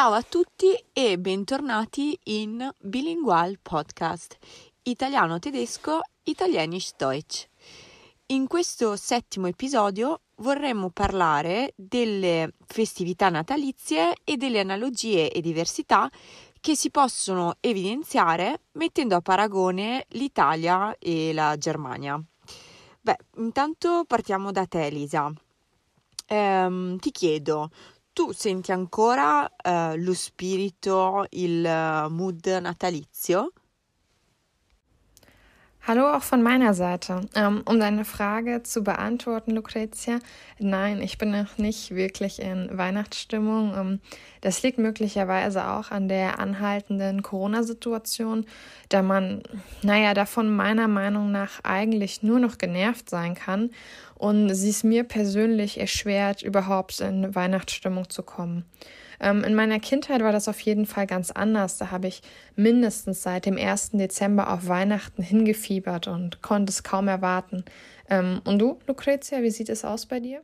Ciao a tutti e bentornati in Bilingual Podcast italiano-tedesco Italienisch-Deutsch. In questo settimo episodio vorremmo parlare delle festività natalizie e delle analogie e diversità che si possono evidenziare mettendo a paragone l'Italia e la Germania. Beh, intanto partiamo da te, Elisa. Ehm, ti chiedo, tu senti ancora eh, lo spirito, il uh, mood natalizio? Hallo auch von meiner Seite. Ähm, um deine Frage zu beantworten, Lucretia, nein, ich bin noch nicht wirklich in Weihnachtsstimmung. Ähm, das liegt möglicherweise auch an der anhaltenden Corona-Situation, da man, naja, davon meiner Meinung nach eigentlich nur noch genervt sein kann und sie es mir persönlich erschwert, überhaupt in Weihnachtsstimmung zu kommen. Ähm, in meiner Kindheit war das auf jeden Fall ganz anders. Da habe ich mindestens seit dem 1. Dezember auf Weihnachten hingefiebert und konnte es kaum erwarten. Ähm, und du, Lucrezia, wie sieht es aus bei dir?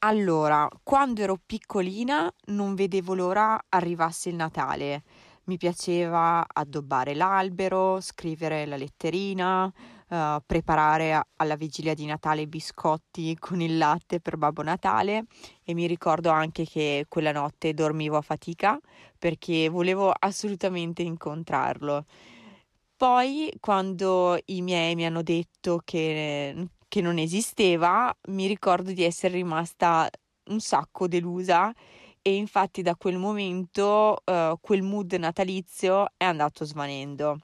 Allora, quando ero piccolina non vedevo l'ora arrivasse il Natale. Mi piaceva addobbare l'albero, scrivere la letterina, uh, preparare alla vigilia di Natale i biscotti con il latte per Babbo Natale e mi ricordo anche che quella notte dormivo a fatica perché volevo assolutamente incontrarlo. Poi, quando i miei mi hanno detto che, che non esisteva, mi ricordo di essere rimasta un sacco delusa e infatti da quel momento uh, quel mood natalizio è andato svanendo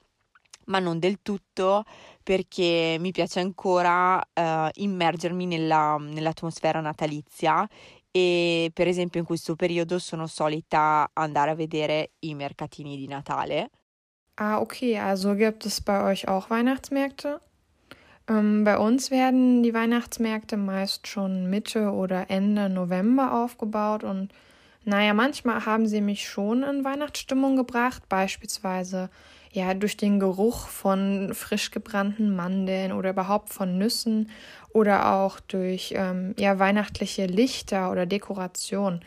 ma non del tutto perché mi piace ancora uh, immergermi nella, nell'atmosfera natalizia e per esempio in questo periodo sono solita andare a vedere i mercatini di Natale. Ah, okay, also gibt es bei euch auch Weihnachtsmärkte? Ähm, bei uns werden die Weihnachtsmärkte meist schon Mitte oder Ende November aufgebaut und naja, manchmal haben sie mich schon in Weihnachtsstimmung gebracht, beispielsweise ja durch den Geruch von frisch gebrannten Mandeln oder überhaupt von Nüssen oder auch durch ähm, ja weihnachtliche Lichter oder Dekoration.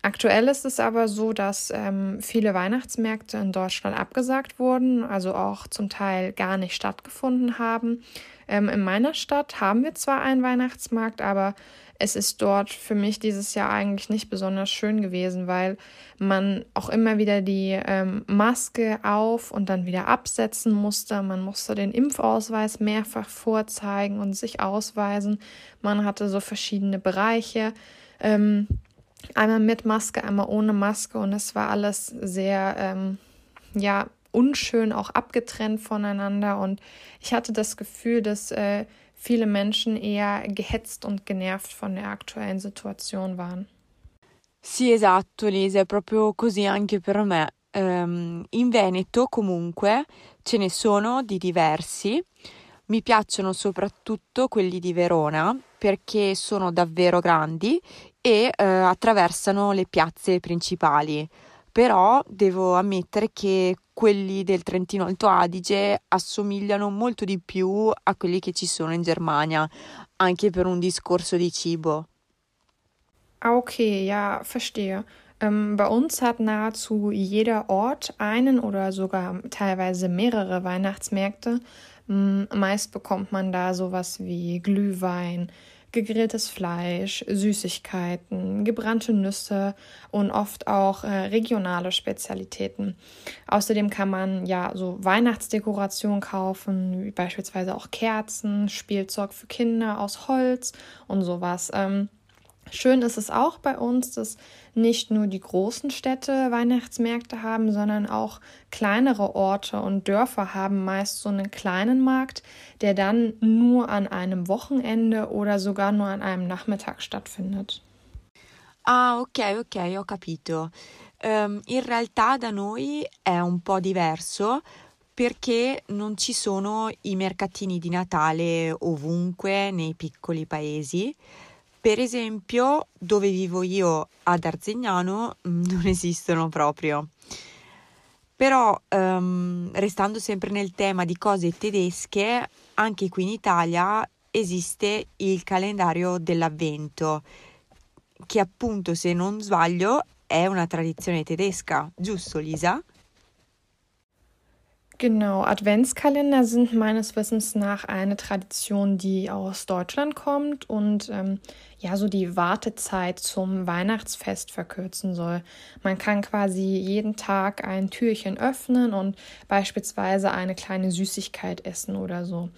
Aktuell ist es aber so, dass ähm, viele Weihnachtsmärkte in Deutschland abgesagt wurden, also auch zum Teil gar nicht stattgefunden haben. Ähm, in meiner Stadt haben wir zwar einen Weihnachtsmarkt, aber es ist dort für mich dieses Jahr eigentlich nicht besonders schön gewesen, weil man auch immer wieder die ähm, Maske auf und dann wieder absetzen musste. Man musste den Impfausweis mehrfach vorzeigen und sich ausweisen. Man hatte so verschiedene Bereiche. Ähm, einmal mit Maske, einmal ohne Maske und es war alles sehr, ähm, ja, unschön auch abgetrennt voneinander und ich hatte das Gefühl, dass äh, viele Menschen eher gehetzt und genervt von der aktuellen Situation waren. Sì, esatto, Lisa, è proprio così anche per me. Um, in Veneto comunque ce ne sono di diversi. Mi piacciono soprattutto quelli di Verona perché sono davvero grandi e uh, attraversano le piazze principali. Però devo ammettere che quelli del Trentino Alto Adige assomigliano molto di più a quelli che ci sono in Germania, anche per un discorso di cibo. Ah, okay, ja, verstehe. Ähm, bei uns hat nahezu jeder Ort einen oder sogar teilweise mehrere Weihnachtsmärkte. Meist bekommt man da sowas wie Glühwein, gegrilltes Fleisch, Süßigkeiten, gebrannte Nüsse und oft auch äh, regionale Spezialitäten. Außerdem kann man ja so Weihnachtsdekoration kaufen, wie beispielsweise auch Kerzen, Spielzeug für Kinder aus Holz und sowas. Ähm, Schön ist es auch bei uns, dass nicht nur die großen Städte Weihnachtsmärkte haben, sondern auch kleinere Orte und Dörfer haben meist so einen kleinen Markt, der dann nur an einem Wochenende oder sogar nur an einem Nachmittag stattfindet. Ah, ok, ok, ho capito. Um, in realtà da noi è un po' diverso perché non ci sono i mercatini di Natale ovunque nei piccoli paesi. Per esempio, dove vivo io ad Arzignano mm, non esistono proprio. Però, um, restando sempre nel tema di cose tedesche, anche qui in Italia esiste il calendario dell'avvento, che appunto, se non sbaglio, è una tradizione tedesca, giusto Lisa? Genau, Adventskalender sind meines Wissens nach eine Tradition, die aus Deutschland kommt und ähm, ja so die Wartezeit zum Weihnachtsfest verkürzen soll. Man kann quasi jeden Tag ein Türchen öffnen und beispielsweise eine kleine Süßigkeit essen oder so.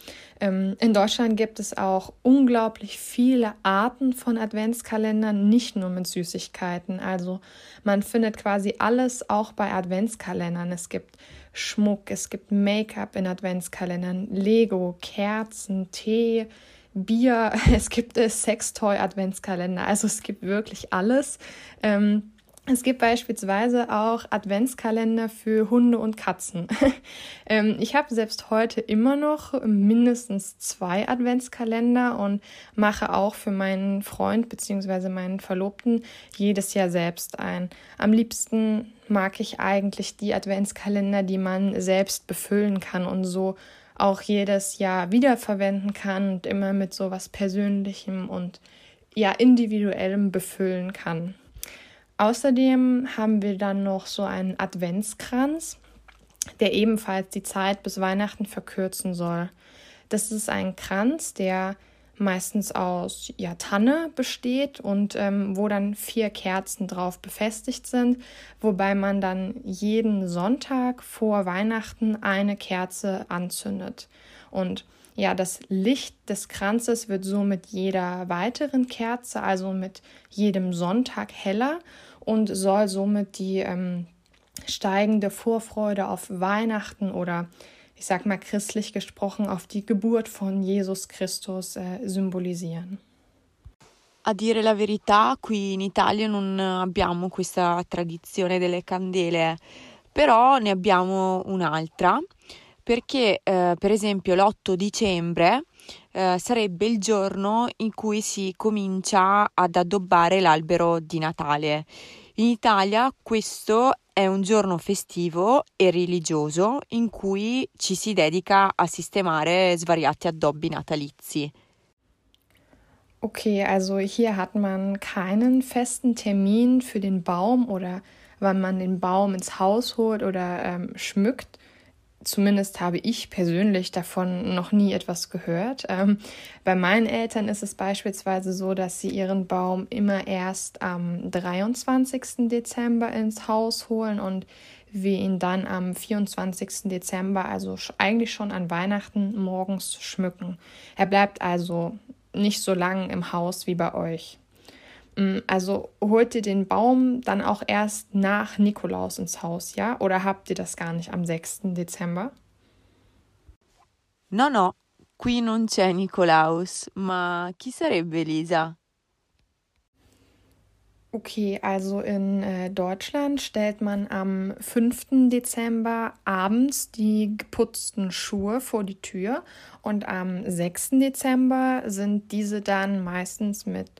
Ähm, in Deutschland gibt es auch unglaublich viele Arten von Adventskalendern, nicht nur mit Süßigkeiten. Also man findet quasi alles auch bei Adventskalendern. Es gibt Schmuck, es gibt Make-up in Adventskalendern, Lego, Kerzen, Tee, Bier, es gibt äh, Sextoy-Adventskalender, also es gibt wirklich alles. Ähm, es gibt beispielsweise auch Adventskalender für Hunde und Katzen. ähm, ich habe selbst heute immer noch mindestens zwei Adventskalender und mache auch für meinen Freund bzw. meinen Verlobten jedes Jahr selbst ein. Am liebsten mag ich eigentlich die Adventskalender, die man selbst befüllen kann und so auch jedes Jahr wiederverwenden kann und immer mit so was Persönlichem und ja individuellem befüllen kann. Außerdem haben wir dann noch so einen Adventskranz, der ebenfalls die Zeit bis Weihnachten verkürzen soll. Das ist ein Kranz, der meistens aus ja, Tanne besteht und ähm, wo dann vier Kerzen drauf befestigt sind, wobei man dann jeden Sonntag vor Weihnachten eine Kerze anzündet. Und ja, das Licht des Kranzes wird so mit jeder weiteren Kerze, also mit jedem Sonntag heller und soll somit die ähm, steigende Vorfreude auf Weihnachten oder ich sag mal christlich gesprochen auf die Geburt von Jesus Christus äh, symbolisieren. A dire la verità, qui in Italia non abbiamo questa tradizione delle candele, però ne abbiamo un'altra, perché eh, per esempio l'8 dicembre eh, sarebbe il giorno in cui si comincia ad addobbare l'albero di Natale. In Italia questo è un giorno festivo e religioso in cui ci si dedica a sistemare svariati addobbi natalizi. Okay, also hier hat man keinen festen Termin für den Baum oder wann man den Baum ins Haus holt oder ähm, schmückt, zumindest habe ich persönlich davon noch nie etwas gehört. Ähm, bei meinen Eltern ist es beispielsweise so, dass sie ihren Baum immer erst am 23. Dezember ins Haus holen und wir ihn dann am 24. Dezember, also eigentlich schon an Weihnachten morgens schmücken. Er bleibt also nicht so lang im Haus wie bei euch. Mm, also holt ihr den Baum dann auch erst nach Nikolaus ins Haus, ja? Oder habt ihr das gar nicht am 6. Dezember? No, no, qui non c'è Nikolaus, ma chi sarebbe Lisa? Okay, also in äh, Deutschland stellt man am 5. Dezember abends die geputzten Schuhe vor die Tür und am 6. Dezember sind diese dann meistens mit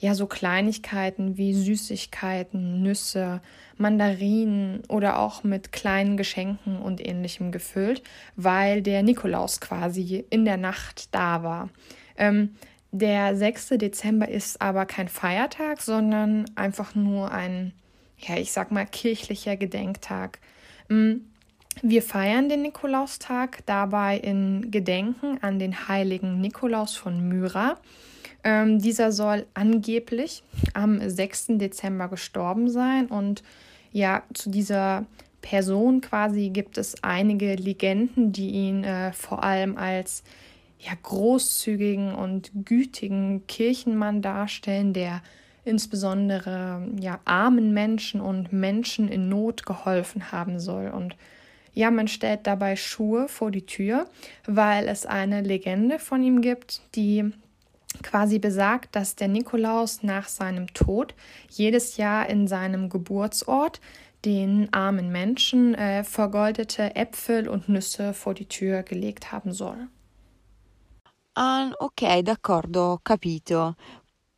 ja so Kleinigkeiten wie Süßigkeiten, Nüsse, Mandarinen oder auch mit kleinen Geschenken und ähnlichem gefüllt, weil der Nikolaus quasi in der Nacht da war. Ähm, der 6. Dezember ist aber kein Feiertag, sondern einfach nur ein, ja, ich sag mal, kirchlicher Gedenktag. Mm, wir feiern den Nikolaustag dabei in Gedenken an den heiligen Nikolaus von Myra. Ähm, dieser soll angeblich am 6. Dezember gestorben sein und ja, zu dieser Person quasi gibt es einige Legenden, die ihn äh, vor allem als ja, großzügigen und gütigen Kirchenmann darstellen, der insbesondere ja, armen Menschen und Menschen in Not geholfen haben soll. Und ja, man stellt dabei Schuhe vor die Tür, weil es eine Legende von ihm gibt, die quasi besagt, dass der Nikolaus nach seinem Tod jedes Jahr in seinem Geburtsort den armen Menschen äh, vergoldete Äpfel und Nüsse vor die Tür gelegt haben soll. Ah, ok, d'accordo, capito.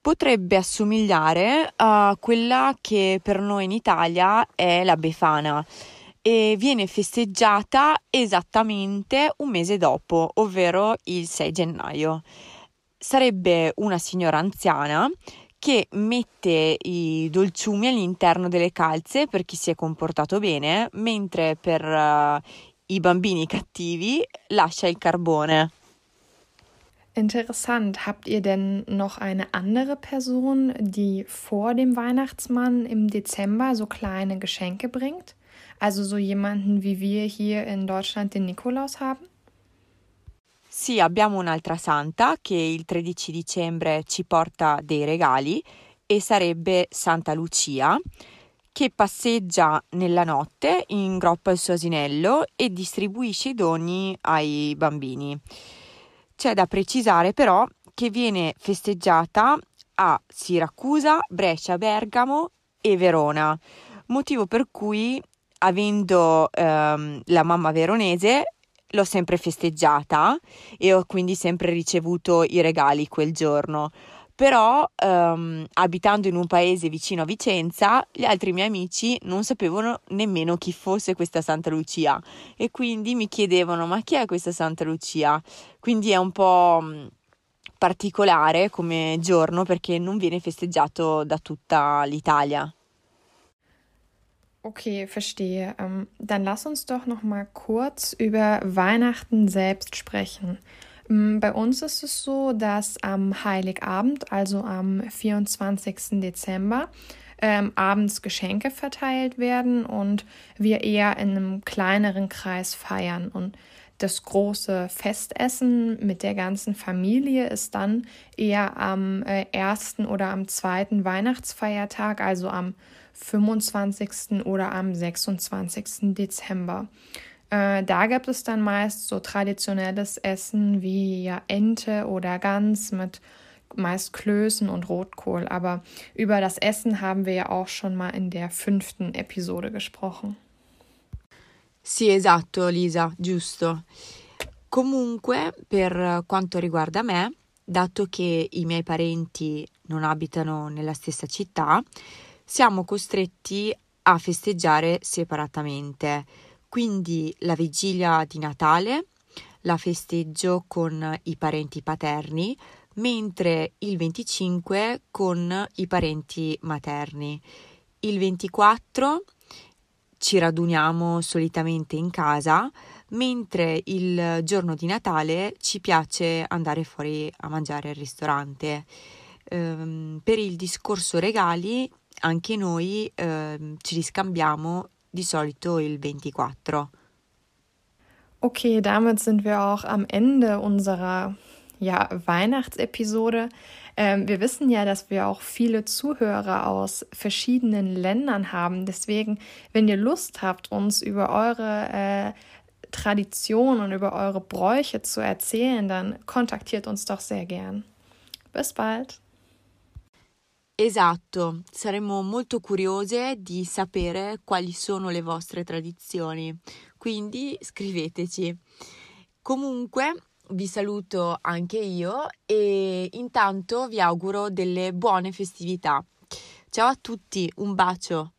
Potrebbe assomigliare a quella che per noi in Italia è la Befana e viene festeggiata esattamente un mese dopo, ovvero il 6 gennaio sarebbe una signora anziana che mette i dolciumi all'interno delle calze per chi si è comportato bene, mentre per uh, i bambini cattivi lascia il carbone. Interessant. Habt ihr denn noch eine andere Person, die vor dem Weihnachtsmann im Dezember so kleine Geschenke bringt? Also so jemanden wie wir hier in Deutschland den Nikolaus haben? Sì, abbiamo un'altra santa che il 13 dicembre ci porta dei regali e sarebbe Santa Lucia che passeggia nella notte, ingroppa il suo asinello e distribuisce i doni ai bambini. C'è da precisare però che viene festeggiata a Siracusa, Brescia, Bergamo e Verona, motivo per cui avendo ehm, la mamma veronese l'ho sempre festeggiata e ho quindi sempre ricevuto i regali quel giorno. Però ehm, abitando in un paese vicino a Vicenza, gli altri miei amici non sapevano nemmeno chi fosse questa Santa Lucia e quindi mi chiedevano ma chi è questa Santa Lucia? Quindi è un po' mm, particolare come giorno perché non viene festeggiato da tutta l'Italia. Okay, verstehe. Ähm, dann lass uns doch noch mal kurz über Weihnachten selbst sprechen. Mm, bei uns ist es so, dass am Heiligabend, also am 24. Dezember, ähm, abends Geschenke verteilt werden und wir eher in einem kleineren Kreis feiern. Und das große Festessen mit der ganzen Familie ist dann eher am äh, ersten oder am zweiten Weihnachtsfeiertag, also am 25. oder am 26. Dezember. Äh, da gibt es dann meist so traditionelles Essen wie ja Ente oder Gans mit meist Klößen und Rotkohl. Aber über das Essen haben wir ja auch schon mal in der fünften Episode gesprochen. Sì, esatto, Lisa, giusto. Comunque, per quanto riguarda me, dato che i miei parenti non abitano nella stessa città, siamo costretti a festeggiare separatamente. Quindi la vigilia di Natale la festeggio con i parenti paterni, mentre il 25 con i parenti materni. Il 24 ci raduniamo solitamente in casa, mentre il giorno di Natale ci piace andare fuori a mangiare al ristorante. Ehm, per il discorso regali, anche noi ehm, ci riscambiamo di solito il 24. Okay, damit sind wir auch am Ende unserer ja, Weihnachtsepisode. Ähm, wir wissen ja, dass wir auch viele Zuhörer aus verschiedenen Ländern haben. Deswegen, wenn ihr Lust habt, uns über eure äh, Tradition und über eure Bräuche zu erzählen, dann kontaktiert uns doch sehr gern. Bis bald! Esatto, saremmo molto curiose di sapere quali sono le vostre tradizioni, quindi scriveteci. Comunque vi saluto anche io e intanto vi auguro delle buone festività. Ciao a tutti, un bacio!